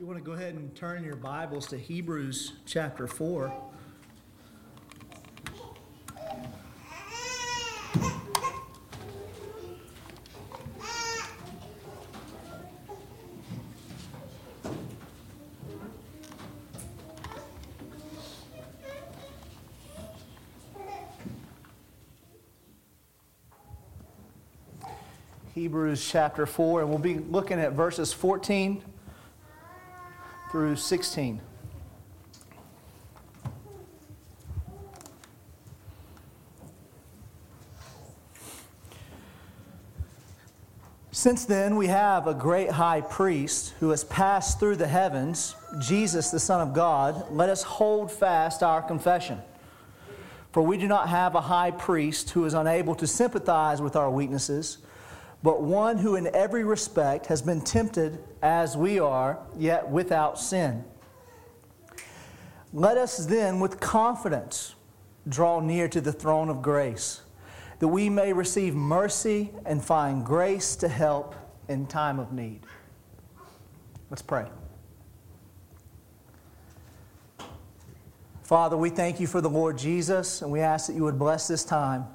you want to go ahead and turn your Bibles to Hebrews chapter 4. Hebrews chapter 4, and we'll be looking at verses 14 through 16. Since then, we have a great high priest who has passed through the heavens, Jesus, the Son of God. Let us hold fast our confession. For we do not have a high priest who is unable to sympathize with our weaknesses but one who in every respect has been tempted as we are, yet without sin. Let us then with confidence draw near to the throne of grace, that we may receive mercy and find grace to help in time of need. Let's pray. Father, we thank you for the Lord Jesus, and we ask that you would bless this time.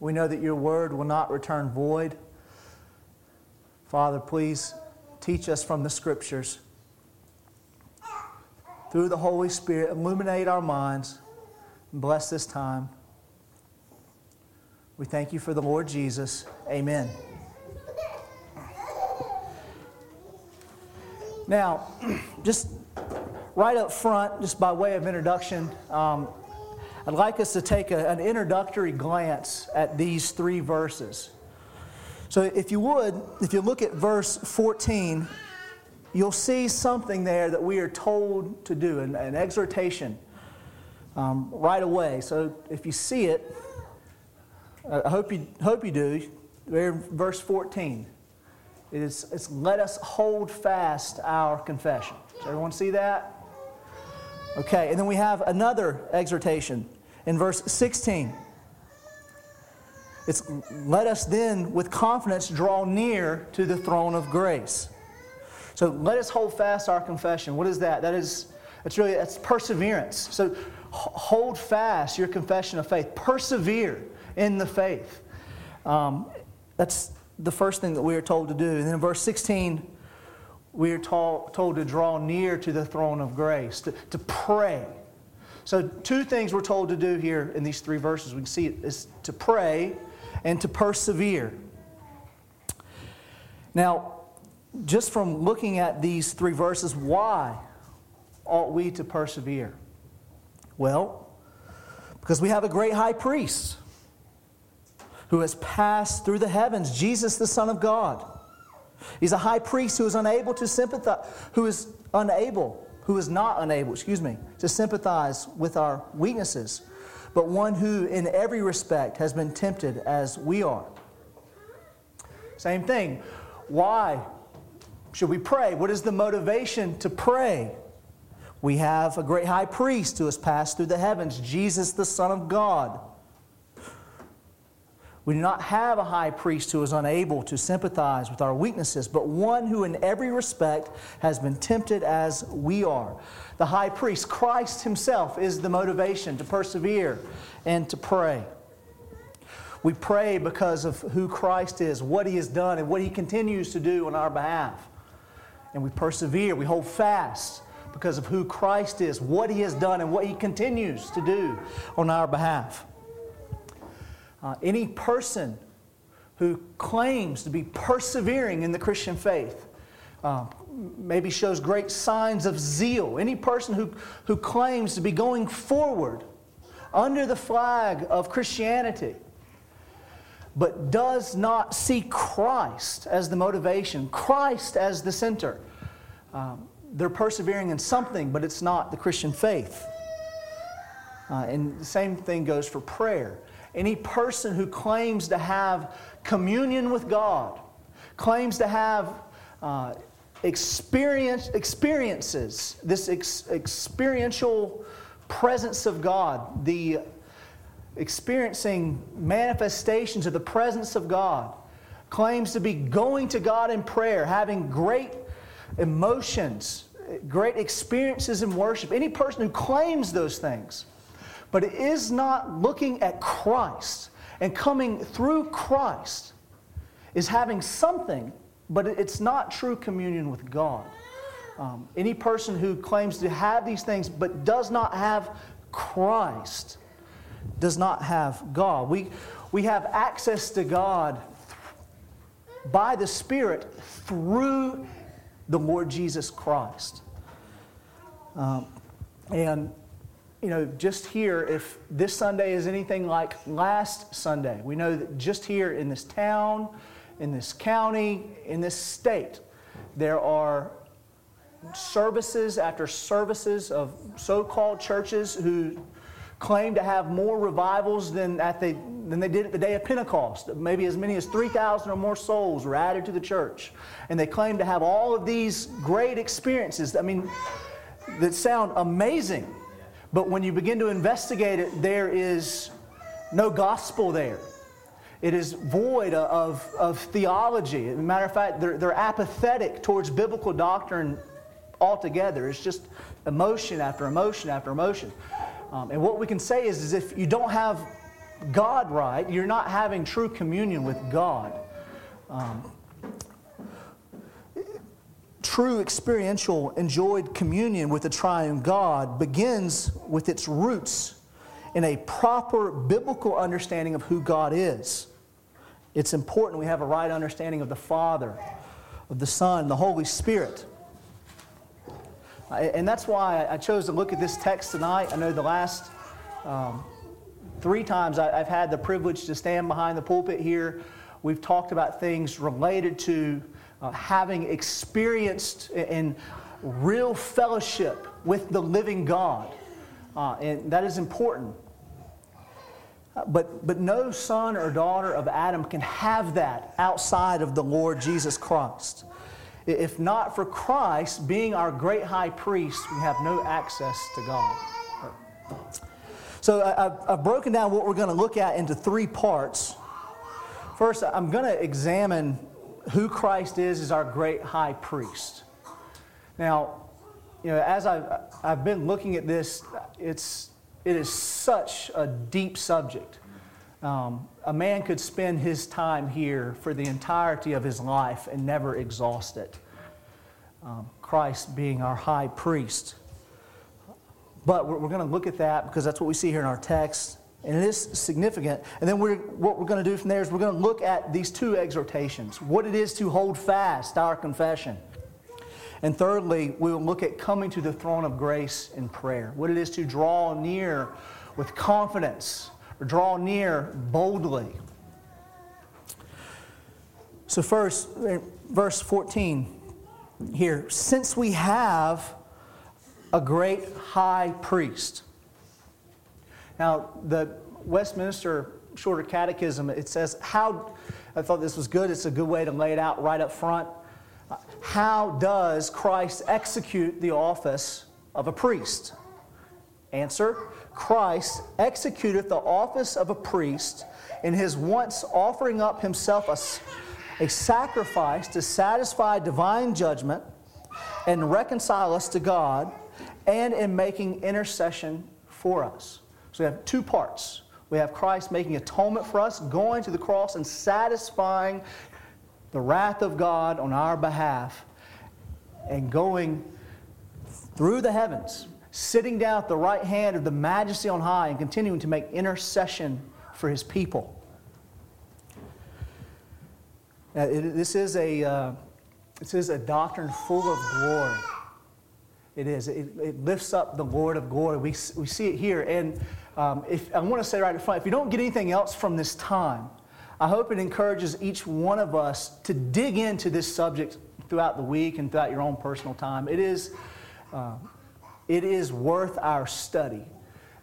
We know that your word will not return void. Father, please teach us from the scriptures. Through the Holy Spirit, illuminate our minds and bless this time. We thank you for the Lord Jesus. Amen. Now, just right up front, just by way of introduction, um, I'd like us to take a, an introductory glance at these three verses. So, if you would, if you look at verse 14, you'll see something there that we are told to do, an, an exhortation um, right away. So, if you see it, I hope you, hope you do. There, verse 14. It is, it's let us hold fast our confession. Does everyone see that? Okay, and then we have another exhortation in verse 16. It's let us then with confidence draw near to the throne of grace. So let us hold fast our confession. What is that? That is that's really that's perseverance. So hold fast your confession of faith. Persevere in the faith. Um, that's the first thing that we are told to do. And then in verse 16, we are told, told to draw near to the throne of grace, to, to pray. So, two things we're told to do here in these three verses. We can see it is to pray and to persevere. Now, just from looking at these three verses, why ought we to persevere? Well, because we have a great high priest who has passed through the heavens, Jesus, the Son of God. He's a high priest who is unable to sympathize, who is unable who is not unable, excuse me, to sympathize with our weaknesses, but one who in every respect has been tempted as we are. Same thing. Why should we pray? What is the motivation to pray? We have a great high priest who has passed through the heavens, Jesus, the Son of God. We do not have a high priest who is unable to sympathize with our weaknesses, but one who in every respect has been tempted as we are. The high priest, Christ himself, is the motivation to persevere and to pray. We pray because of who Christ is, what he has done, and what he continues to do on our behalf. And we persevere, we hold fast because of who Christ is, what he has done, and what he continues to do on our behalf. Uh, any person who claims to be persevering in the Christian faith uh, maybe shows great signs of zeal. Any person who, who claims to be going forward under the flag of Christianity but does not see Christ as the motivation, Christ as the center. Um, they're persevering in something, but it's not the Christian faith. Uh, and the same thing goes for prayer. Any person who claims to have communion with God, claims to have uh, experience, experiences, this ex- experiential presence of God, the experiencing manifestations of the presence of God, claims to be going to God in prayer, having great emotions, great experiences in worship. Any person who claims those things, but it is not looking at Christ and coming through Christ, is having something, but it's not true communion with God. Um, any person who claims to have these things but does not have Christ does not have God. We, we have access to God by the Spirit through the Lord Jesus Christ. Um, and, you know, just here, if this Sunday is anything like last Sunday, we know that just here in this town, in this county, in this state, there are services after services of so called churches who claim to have more revivals than, at the, than they did at the day of Pentecost. Maybe as many as 3,000 or more souls were added to the church. And they claim to have all of these great experiences. I mean, that sound amazing. But when you begin to investigate it, there is no gospel there. It is void of, of theology. As a matter of fact, they're, they're apathetic towards biblical doctrine altogether. It's just emotion after emotion after emotion. Um, and what we can say is, is if you don't have God right, you're not having true communion with God. Um, true experiential, enjoyed communion with the triune God begins with its roots in a proper biblical understanding of who God is. It's important we have a right understanding of the Father, of the Son, the Holy Spirit. And that's why I chose to look at this text tonight. I know the last um, three times I've had the privilege to stand behind the pulpit here, we've talked about things related to uh, having experienced in real fellowship with the living God. Uh, and that is important. Uh, but, but no son or daughter of Adam can have that outside of the Lord Jesus Christ. If not for Christ being our great high priest, we have no access to God. So I've broken down what we're going to look at into three parts. First, I'm going to examine who Christ is is our great high priest. Now, you know, as I've, I've been looking at this, it's, it is such a deep subject. Um, a man could spend his time here for the entirety of his life and never exhaust it. Um, Christ being our high priest. But we're, we're going to look at that because that's what we see here in our text, and it is significant. And then we're, what we're going to do from there is we're going to look at these two exhortations what it is to hold fast our confession. And thirdly, we will look at coming to the throne of grace in prayer, what it is to draw near with confidence or draw near boldly. So, first, verse 14 here since we have a great high priest. Now, the Westminster Shorter Catechism, it says, How, I thought this was good, it's a good way to lay it out right up front. How does Christ execute the office of a priest? Answer Christ executed the office of a priest in his once offering up himself a, a sacrifice to satisfy divine judgment and reconcile us to God, and in making intercession for us. So we have two parts. We have Christ making atonement for us, going to the cross and satisfying the wrath of God on our behalf, and going through the heavens sitting down at the right hand of the majesty on high and continuing to make intercession for his people. Uh, it, this, is a, uh, this is a doctrine full of glory. It is. It, it, lifts up the Lord of glory. We, we see it here. And um, if, I want to say right in front if you don't get anything else from this time, I hope it encourages each one of us to dig into this subject throughout the week and throughout your own personal time. It is. Uh, it is worth our study.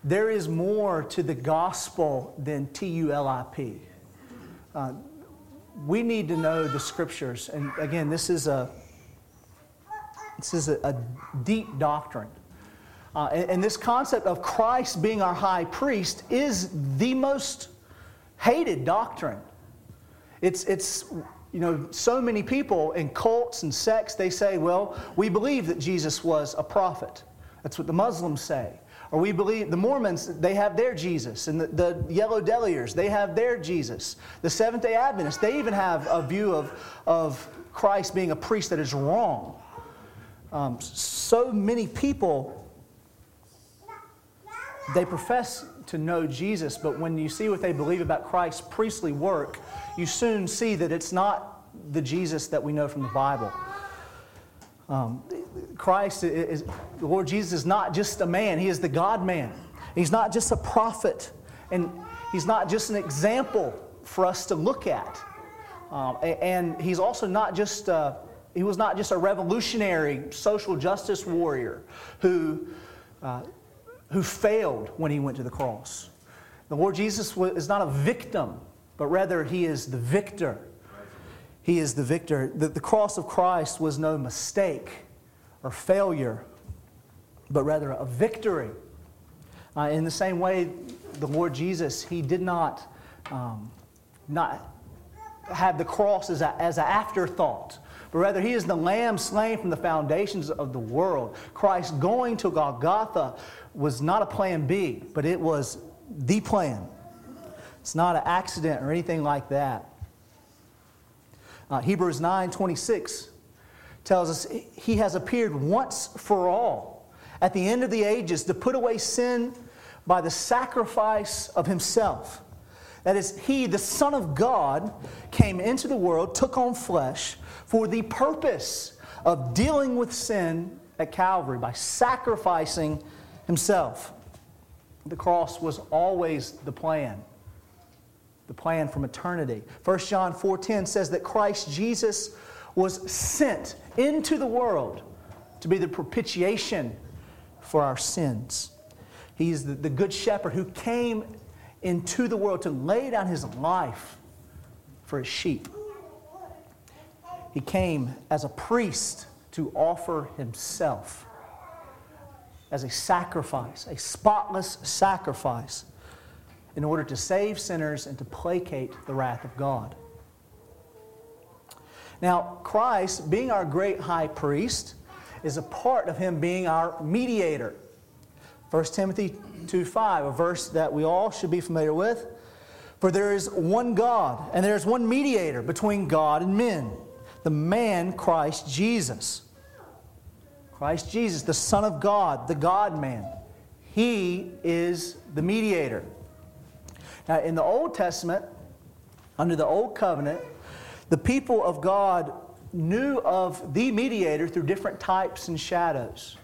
There is more to the gospel than T U L I P. Uh, we need to know the scriptures. And again, this is a, this is a, a deep doctrine. Uh, and, and, this concept of Christ being our high priest is the most hated doctrine. It's, it's you know, so many people in cults and sects, they say, well, we believe that Jesus was a prophet. That's what the Muslims say. Or we believe, the Mormons, they have their Jesus. And the, the Yellow Deliers, they have their Jesus. The Seventh day Adventists, they even have a view of, of Christ being a priest that is wrong. Um, so many people, they profess to know Jesus, but when you see what they believe about Christ's priestly work, you soon see that it's not the Jesus that we know from the Bible. Um, Christ is, the Lord Jesus is not just a man, He is the God man. He's not just a prophet, and He's not just an example for us to look at. Um, and He's also not just, uh, He was not just a revolutionary social justice warrior who, uh, who failed when He went to the cross. The Lord Jesus is not a victim, but rather He is the victor. He is the victor. The, the cross of Christ was no mistake or failure, but rather a victory. Uh, in the same way, the Lord Jesus, He did not, um, not have the cross as, a, as an afterthought, but rather He is the Lamb slain from the foundations of the world. Christ going to Golgotha was not a plan B, but it was the plan. It's not an accident or anything like that. Uh, Hebrews 9 26 tells us he has appeared once for all at the end of the ages to put away sin by the sacrifice of himself. That is, he, the Son of God, came into the world, took on flesh for the purpose of dealing with sin at Calvary by sacrificing himself. The cross was always the plan the plan from eternity. 1 John 4:10 says that Christ Jesus was sent into the world to be the propitiation for our sins. He's the, the good shepherd who came into the world to lay down his life for his sheep. He came as a priest to offer himself as a sacrifice, a spotless sacrifice in order to save sinners and to placate the wrath of God. Now, Christ, being our great high priest, is a part of him being our mediator. 1 Timothy 2 5, a verse that we all should be familiar with. For there is one God, and there is one mediator between God and men, the man Christ Jesus. Christ Jesus, the Son of God, the God man. He is the mediator. Now, in the Old Testament, under the Old Covenant, the people of God knew of the mediator through different types and shadows.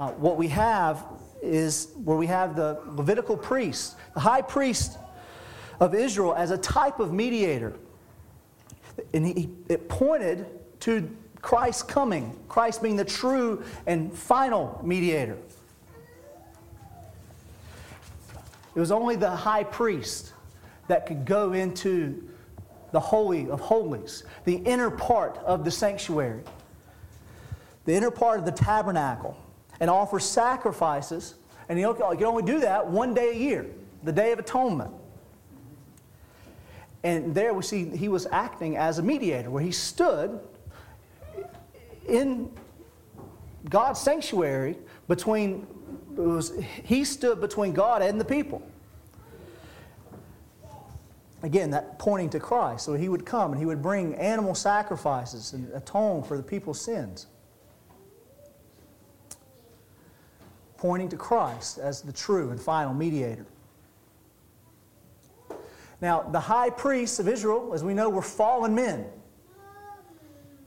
Uh, what we have is where we have the Levitical priest, the high priest of Israel, as a type of mediator. And he, it pointed to Christ's coming, Christ being the true and final mediator. It was only the high priest that could go into the Holy of Holies, the inner part of the sanctuary, the inner part of the tabernacle, and offer sacrifices. And he could only do that one day a year, the Day of Atonement. And there we see he was acting as a mediator, where he stood in God's sanctuary between was, he stood between God and the people. Again, that pointing to Christ. So he would come and he would bring animal sacrifices and atone for the people's sins. Pointing to Christ as the true and final mediator. Now, the high priests of Israel, as we know, were fallen men.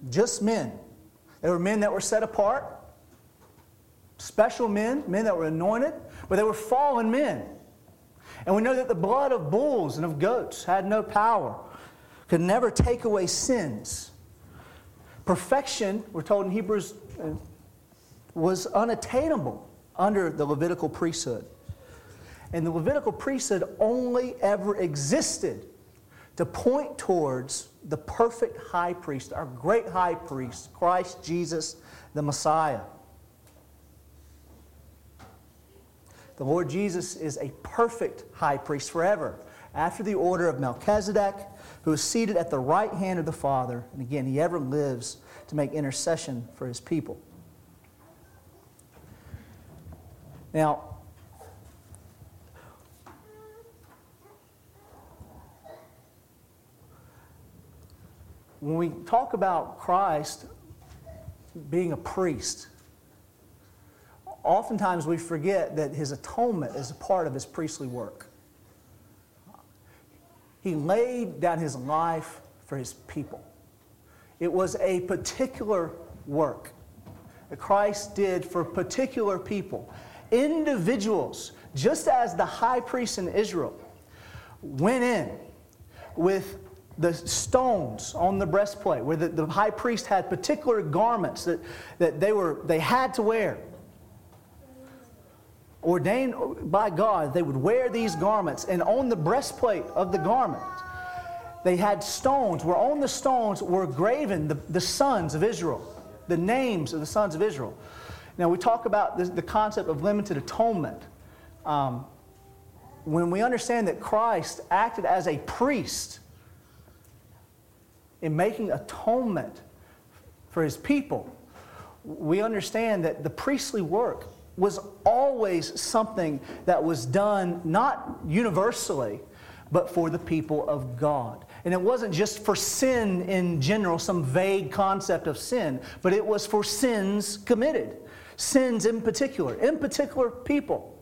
Just men. They were men that were set apart special men, men that were anointed, but they were fallen men. And we know that the blood of bulls and of goats had no power, could never take away sins. Perfection, we're told in Hebrews, uh, was unattainable under the Levitical priesthood. And the Levitical priesthood only ever existed to point towards the perfect high priest, our great high priest, Christ Jesus, the Messiah. The Lord Jesus is a perfect high priest forever. after the order of Melchizedek, who is seated at the right hand of the Father. And again, he ever lives to make intercession for his people. Now, when we talk about Christ being a priest, oftentimes we forget that his atonement is a part of his priestly work. He laid down his life for his people. It was a particular work that Christ did for particular people, individuals, just as the high priest in Israel went in with the stones on the breastplate, where the, the high priest had particular garments that, that they, were, they had to wear. Ordained by God, they would wear these garments, and on the breastplate of the garment, they had stones, where on the stones were graven the, the sons of Israel, the names of the sons of Israel. Now, we talk about this, the concept of limited atonement. Um, when we understand that Christ acted as a priest, in making atonement for his people, we understand that the priestly work was always something that was done not universally, but for the people of God. And it wasn't just for sin in general, some vague concept of sin, but it was for sins committed, sins in particular, in particular people,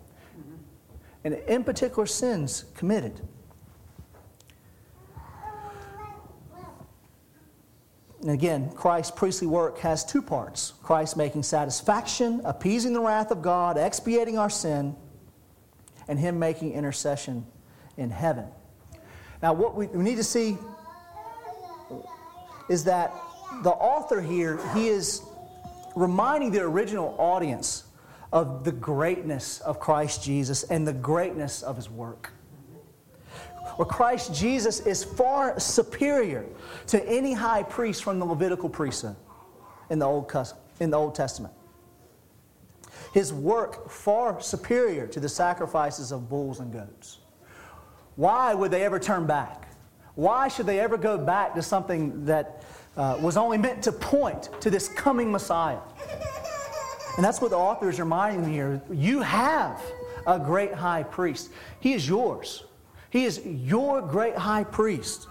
and in particular sins committed. And again, Christ's priestly work has two parts Christ making satisfaction, appeasing the wrath of God, expiating our sin, and Him making intercession in heaven. Now, what we need to see is that the author here, he is reminding the original audience of the greatness of Christ Jesus and the greatness of His work where Christ Jesus is far superior to any high priest from the Levitical priesthood in the Old, in the Old Testament. His work far superior to the sacrifices of bulls and goats. Why would they ever turn back? Why should they ever go back to something that uh, was only meant to point to this coming Messiah? And that's what the author is reminding me here. You have a great high priest, he is yours. He is your great high priest.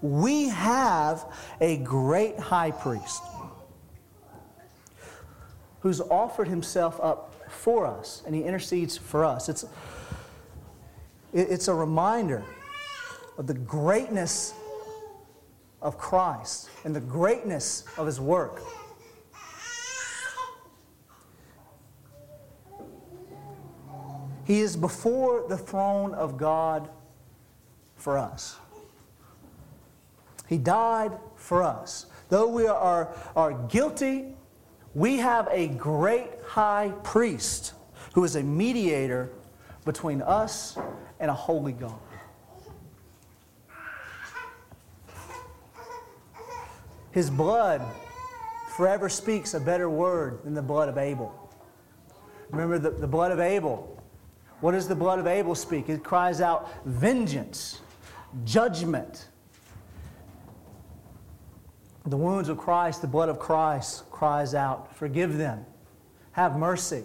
We have a great high priest who's offered himself up for us and he intercedes for us. It's, it's a reminder of the greatness of Christ and the greatness of his work. He is before the throne of God for us. He died for us. Though we are, are guilty, we have a great high priest who is a mediator between us and a holy God. His blood forever speaks a better word than the blood of Abel. Remember the, the blood of Abel what does the blood of Abel speak? It cries out vengeance, judgment. The wounds of Christ, the blood of Christ cries out, Forgive them, have mercy.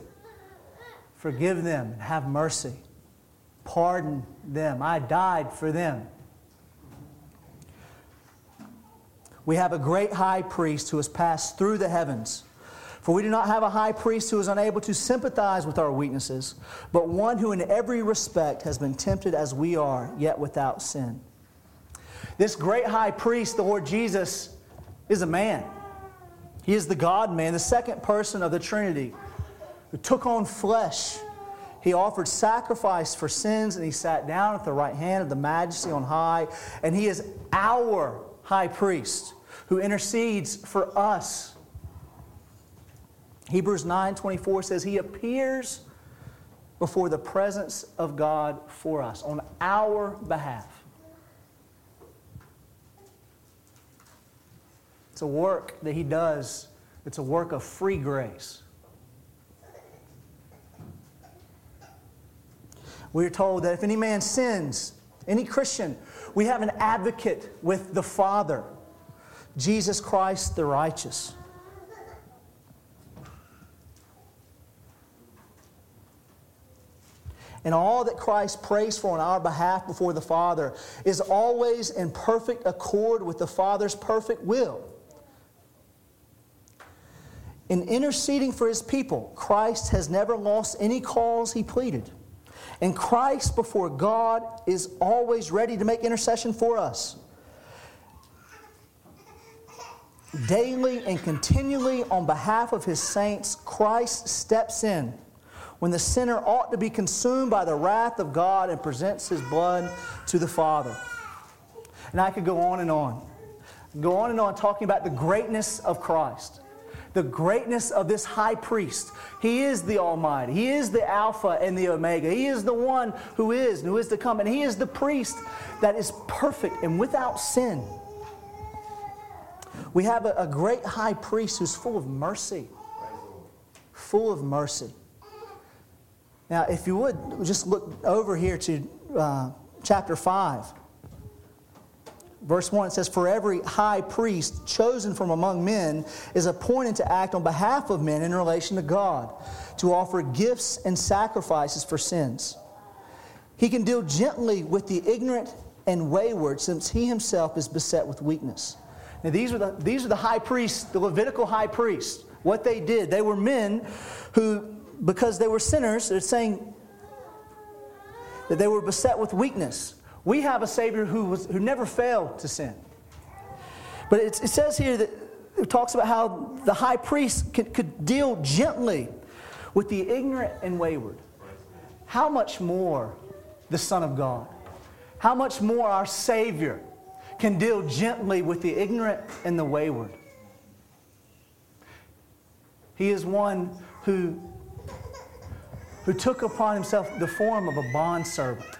Forgive them and have mercy. Pardon them. I died for them. We have a great high priest who has passed through the heavens for we do not have a high priest who is unable to sympathize with our weaknesses, but one who in every respect has been tempted as we are, yet without sin. This great high priest, the Lord Jesus, is a man. He is the God man, the second person of the Trinity, who took on flesh. He offered sacrifice for sins, and he sat down at the right hand of the majesty on high. And he is our high priest who intercedes for us Hebrews 9:24 says he appears before the presence of God for us on our behalf. It's a work that he does. It's a work of free grace. We're told that if any man sins, any Christian, we have an advocate with the Father, Jesus Christ the righteous. And all that Christ prays for on our behalf before the Father is always in perfect accord with the Father's perfect will. In interceding for his people, Christ has never lost any cause he pleaded. And Christ before God is always ready to make intercession for us. Daily and continually on behalf of his saints, Christ steps in when the sinner ought to be consumed by the wrath of God and presents his blood to the Father. And I could go on and on. Go on and on talking about the greatness of Christ the greatness of this high priest. He is the Almighty. He is the Alpha and the Omega. He is the one who is and who is to come. And He is the priest that is perfect and without sin. We have a, a great high priest who's full of mercy. Full of mercy. Now, if you would, just look over here to uh, chapter 5. Verse 1 it says, For every high priest chosen from among men is appointed to act on behalf of men in relation to God, to offer gifts and sacrifices for sins. He can deal gently with the ignorant and wayward, since he himself is beset with weakness. Now, these are the, these are the high priests, the Levitical high priests. What they did, they were men who, because they were sinners, they're saying that they were beset with weakness. We have a Savior who, was, who never failed to sin. But it says here that it talks about how the high priest could, could deal gently with the ignorant and wayward. How much more the Son of God? How much more our Savior can deal gently with the ignorant and the wayward? He is one who, who took upon himself the form of a bondservant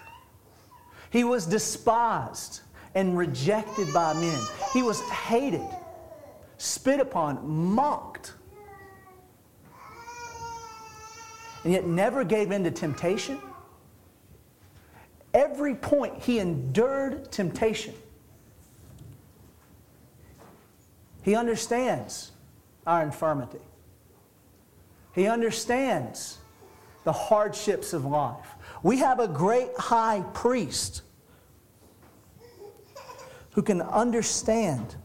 he was despised and rejected by men. He was hated, spit upon, mocked. And yet never gave in to temptation. Every point he endured temptation. He understands our infirmity. He understands the hardships of life. We have a great high priest who can understand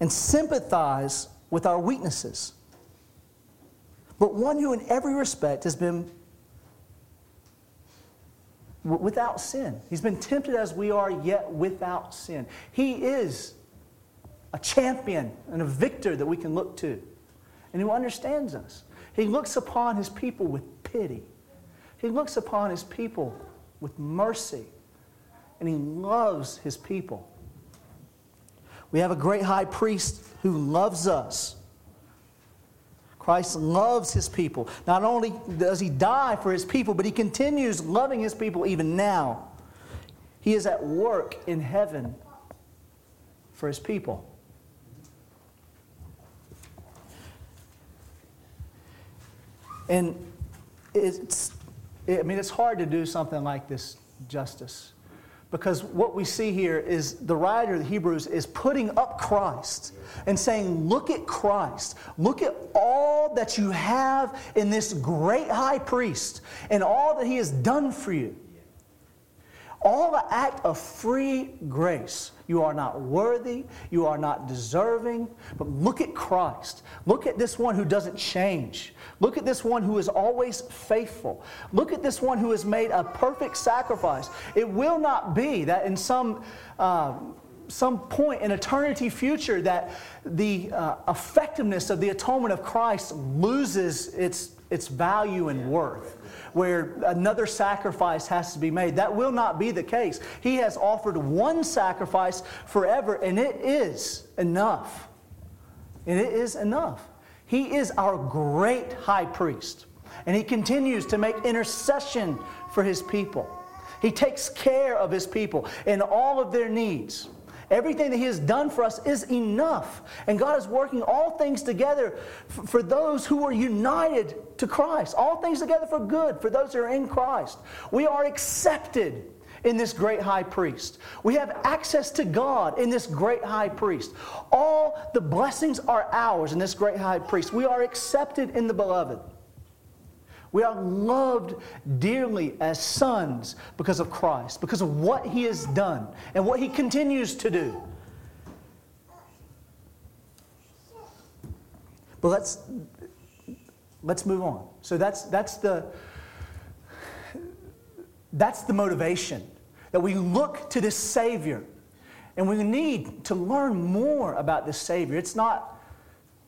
and sympathize with our weaknesses, but one who, in every respect, has been without sin. He's been tempted as we are, yet without sin. He is a champion and a victor that we can look to, and who understands us. He looks upon his people with pity. He looks upon his people with mercy, and he loves his people. We have a great high priest who loves us. Christ loves his people. Not only does he die for his people, but he continues loving his people even now. He is at work in heaven for his people. And it's I mean, it's hard to do something like this justice because what we see here is the writer of the Hebrews is putting up Christ and saying, Look at Christ. Look at all that you have in this great high priest and all that he has done for you. All the act of free grace. You are not worthy, you are not deserving, but look at Christ. Look at this one who doesn't change. Look at this one who is always faithful. Look at this one who has made a perfect sacrifice. It will not be that in some. Uh, some point in eternity future that the uh, effectiveness of the atonement of Christ loses its, its value and worth where another sacrifice has to be made. That will not be the case. He has offered one sacrifice forever, and it is enough. And it is enough. He is our great high priest, and he continues to make intercession for his people. He takes care of his people in all of their needs. Everything that He has done for us is enough. And God is working all things together for, those who are united to Christ. All things together for good for those who are in Christ. We are accepted in this great high priest. We have access to God in this great high priest. All the blessings are ours in this great high priest. We are accepted in the beloved. We are loved dearly as sons because of Christ, because of what He has done and what He continues to do. But let's, let's move on. So that's, that's, the, that's the motivation that we look to this Savior. And we need to learn more about this Savior. It's not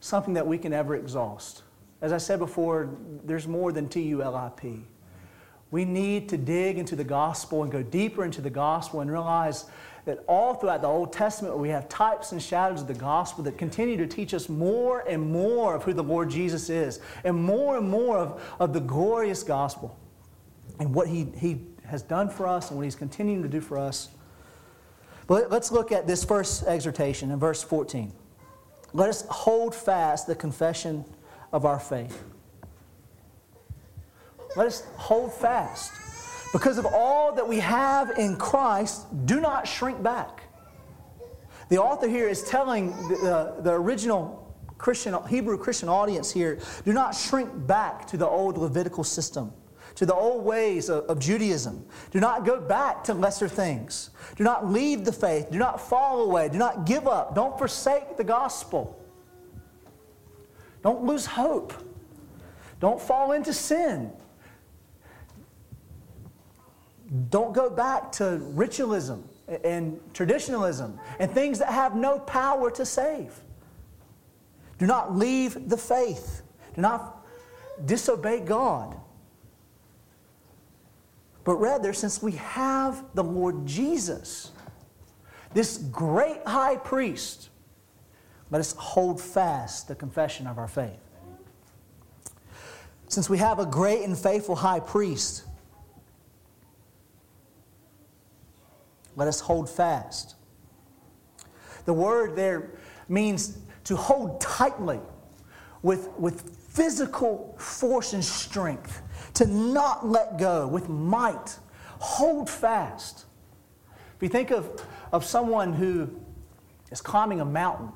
something that we can ever exhaust. As I said before, there's more than TULIP. We need to dig into the gospel and go deeper into the gospel and realize that all throughout the Old Testament, we have types and shadows of the gospel that continue to teach us more and more of who the Lord Jesus is, and more and more of, of the glorious gospel and what he, he has done for us and what He's continuing to do for us. But let's look at this first exhortation in verse 14. Let us hold fast the confession of our faith. Let us hold fast. Because of all that we have in Christ, do not shrink back. The author here is telling the, the original Christian, Hebrew Christian audience here do not shrink back to the old Levitical system, to the old ways of, of Judaism. Do not go back to lesser things. Do not leave the faith. Do not fall away. Do not give up. Don't forsake the gospel. Don't lose hope. Don't fall into sin. Don't go back to ritualism and traditionalism and things that have no power to save. Do not leave the faith. Do not disobey God. But rather, since we have the Lord Jesus, this great high priest let us hold fast the confession of our faith. Since we have a great and faithful high priest, let us hold fast. The word there means to hold tightly with, with physical force and strength, to not let go with might. Hold fast. If you think of, of someone who is climbing a mountain,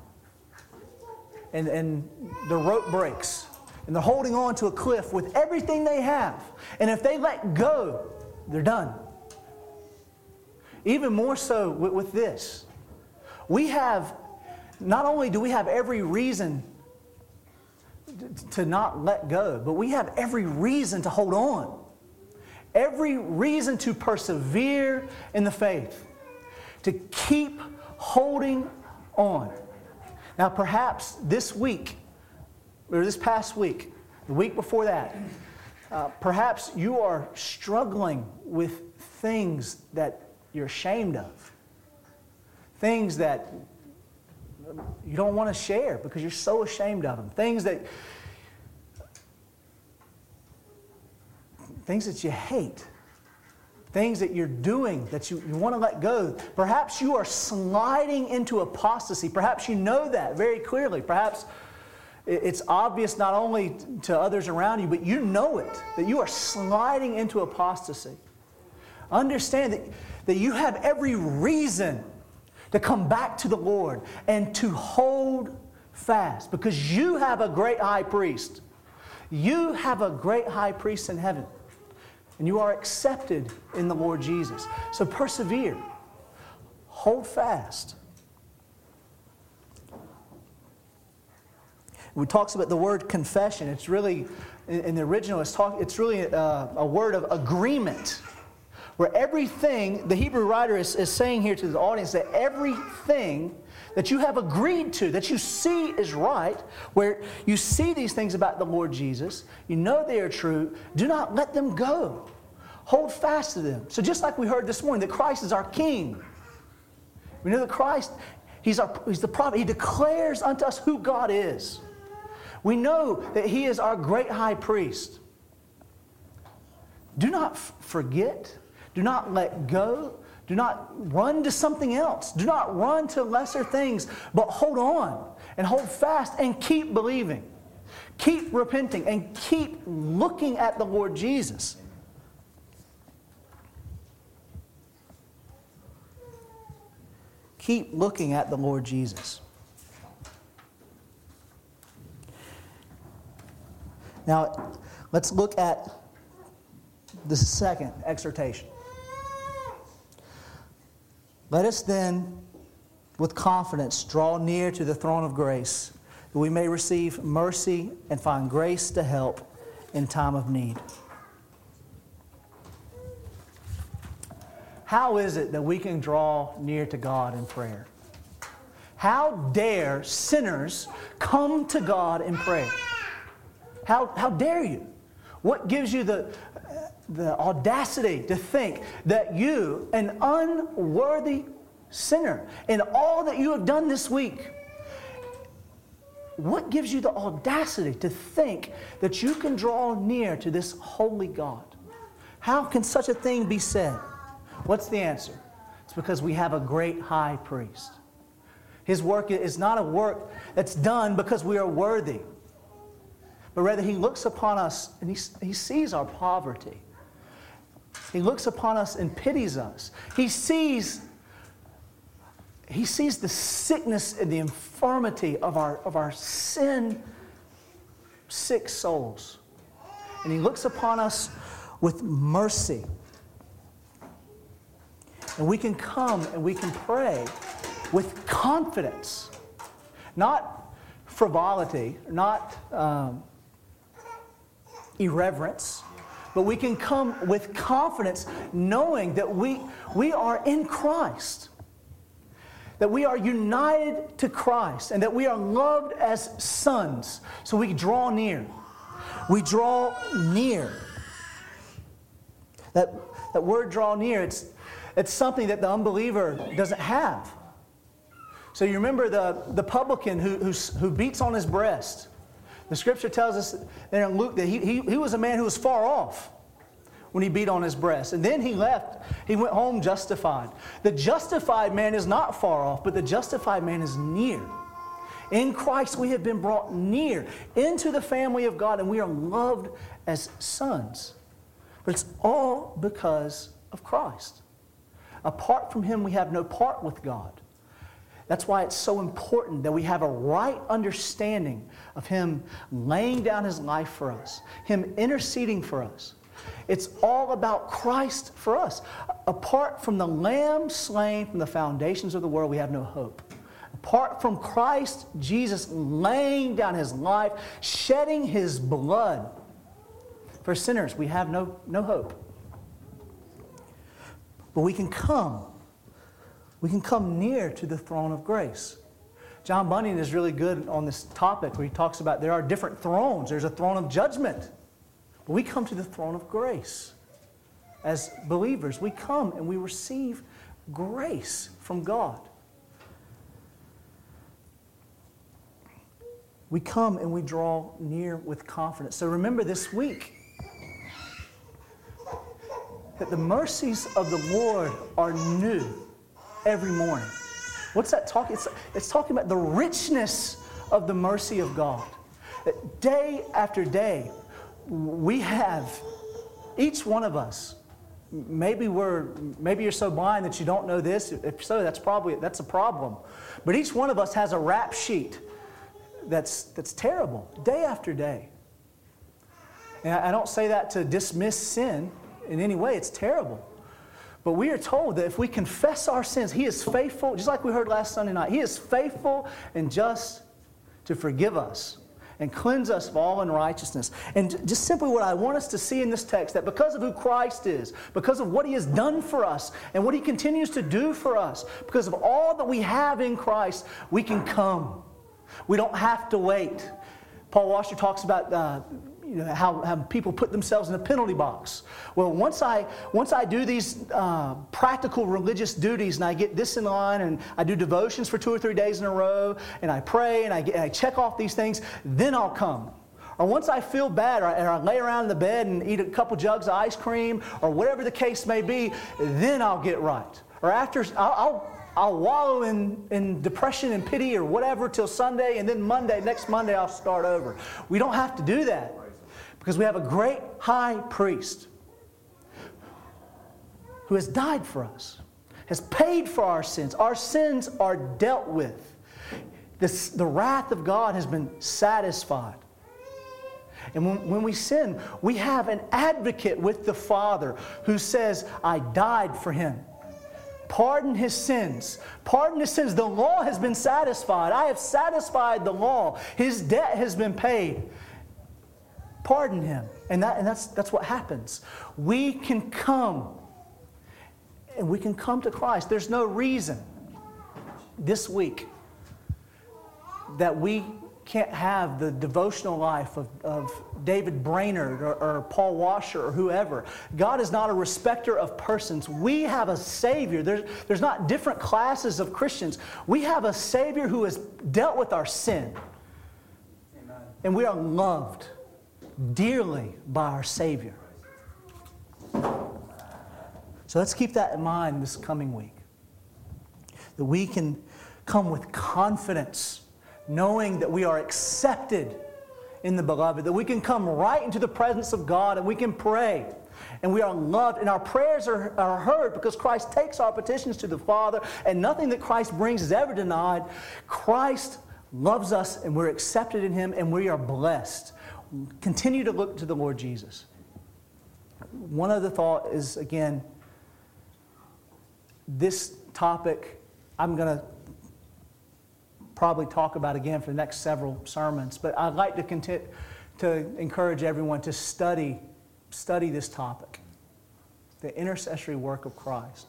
and, and the rope breaks and they're holding on to a cliff with everything they have. And if they let go, they're done. Even more so with, with, this. We have, not only do we have every reason to not let go, but we have every reason to hold on. Every reason to persevere in the faith, to keep holding on. Now, perhaps this week, or this past week, the week before that, uh, perhaps you are struggling with things that you're ashamed of, things that you don't want to share because you're so ashamed of them, things that things that you hate things that you're doing that you, you want to let go. Perhaps you are sliding into apostasy. Perhaps you know that very clearly. Perhaps it's obvious not only to others around you, but you know it, that you are sliding into apostasy. Understand that, that you have every reason to come back to the Lord and to hold fast because you have a great high priest. You have a great high priest in heaven and you are accepted in the Lord Jesus. So persevere, hold fast. It talks about the word confession, it's really, in the original, it's, talk, it's really a, a word of agreement. Where everything, the Hebrew writer is, is saying here to the audience that everything that you have agreed to, that you see is right, where you see these things about the Lord Jesus, you know they are true, do not let them go. Hold fast to them. So, just like we heard this morning, that Christ is our King. We know that Christ, He's, our, he's the prophet. He declares unto us who God is. We know that He is our great high priest. Do not f- forget, do not let go, Do not run to something else. Do not run to lesser things, but hold on and hold fast and keep believing. Keep repenting and keep looking at the Lord Jesus. Keep looking at the Lord Jesus. Now, let's look at the second exhortation. Let us then, with confidence, draw near to the throne of grace, that we may receive mercy and find grace to help in time of need. How is it that we can draw near to God in prayer? How dare sinners come to God in prayer? How, how dare you? What gives you the, the audacity to think that you, an unworthy sinner, in all that you have done this week, what gives you the audacity to think that you can draw near to this holy God? How can such a thing be said? What's the answer? It's because we have a great high priest. His work is not a work that's done because we are worthy, but rather he looks upon us and he, he sees our poverty. He looks upon us and pities us. He sees, he sees the sickness and the infirmity of our, of our sin sick souls. And he looks upon us with mercy. And we can come and we can pray with confidence, not frivolity, not um, irreverence, but we can come with confidence knowing that we, we are in Christ, that we are united to Christ, and that we are loved as sons. So we draw near. We draw near. That, that word draw near, it's it's something that the unbeliever doesn't have. So you remember the, the publican who, who beats on his breast. The scripture tells us there in Luke that he, he, he was a man who was far off when he beat on his breast. And then he left. He went home justified. The justified man is not far off, but the justified man is near. In Christ, we have been brought near into the family of God, and we are loved as sons. But it's all because of Christ. Apart from Him, we have no part with God. That's why it's so important that we have a right understanding of Him laying down His life for us, Him interceding for us. It's all about Christ for us. Apart from the Lamb slain from the foundations of the world, we have no hope. Apart from Christ Jesus laying down His life, shedding His blood for sinners, we have no, no hope. But we can come. We can come near to the throne of grace. John Bunyan is really good on this topic where he talks about there are different thrones. There's a throne of judgment. But we come to the throne of grace. As believers, we come and we receive grace from God. We come and we draw near with confidence. So remember this week, that the mercies of the Lord are new every morning. What's that talking? It's, it's talking about the richness of the mercy of God. That day after day, we have, each one of us, maybe we're maybe you're so blind that you don't know this if so that's probably that's a problem but each one of us has a rap sheet that's that's terrible day after day and i don't say that to dismiss sin in any way. It's terrible. But we are told that if we confess our sins, He is faithful, just like we heard last Sunday night, He is faithful and just to forgive us and cleanse us of all unrighteousness. And just simply what I want us to see in this text that because of who Christ is, because of what He has done for us and what He continues to do for us, because of all that we have in Christ, we can come. We don't have to wait. Paul Washer talks about uh, you know, how, how people put themselves in a penalty box. Well, once I, once I do these uh, practical religious duties and I get this in line and I do devotions for two or three days in a row and I pray and I, get, and I check off these things, then I'll come. Or once I feel bad or I, I lay around in the bed and eat a couple jugs of ice cream or whatever the case may be, then I'll get right. or after, I'll, I'll, I'll wallow in, in depression and pity or whatever till Sunday, and then Monday, next Monday, I'll start over. We don't have to do that because we have a great high priest who has died for us, has paid for our sins. Our sins are dealt with. This, the wrath of God has been satisfied. And when, when we sin, we have an advocate with the Father who says, I died for him. Pardon his sins. Pardon his sins. The law has been satisfied. I have satisfied the law. His debt has been paid. Pardon him. And, that, and that's, that's what happens. We can come and we can come to Christ. There's no reason this week that we can't have the devotional life of, of David Brainerd or, or, Paul Washer or whoever. God is not a respecter of persons. We have a Savior. There's, there's not different classes of Christians. We have a Savior who has dealt with our sin. Amen. And we are loved dearly by our Savior. So let's keep that in mind this coming week. That we can come with confidence knowing that we are accepted in the beloved, that we can come right into the presence of God and we can pray. And we are loved, and our prayers are, are heard because Christ takes our petitions to the Father, and nothing that Christ brings is ever denied. Christ loves us, and we're accepted in Him, and we are blessed. Continue to look to the Lord Jesus. One other thought is again, this topic, I'm going to probably talk about again for the next several sermons. But I'd like to, content, to encourage everyone to study, study this topic the intercessory work of Christ,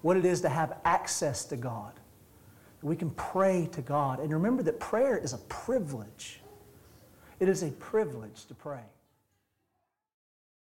what it is to have access to God. We can pray to God. And remember that prayer is a privilege. It is a privilege to pray.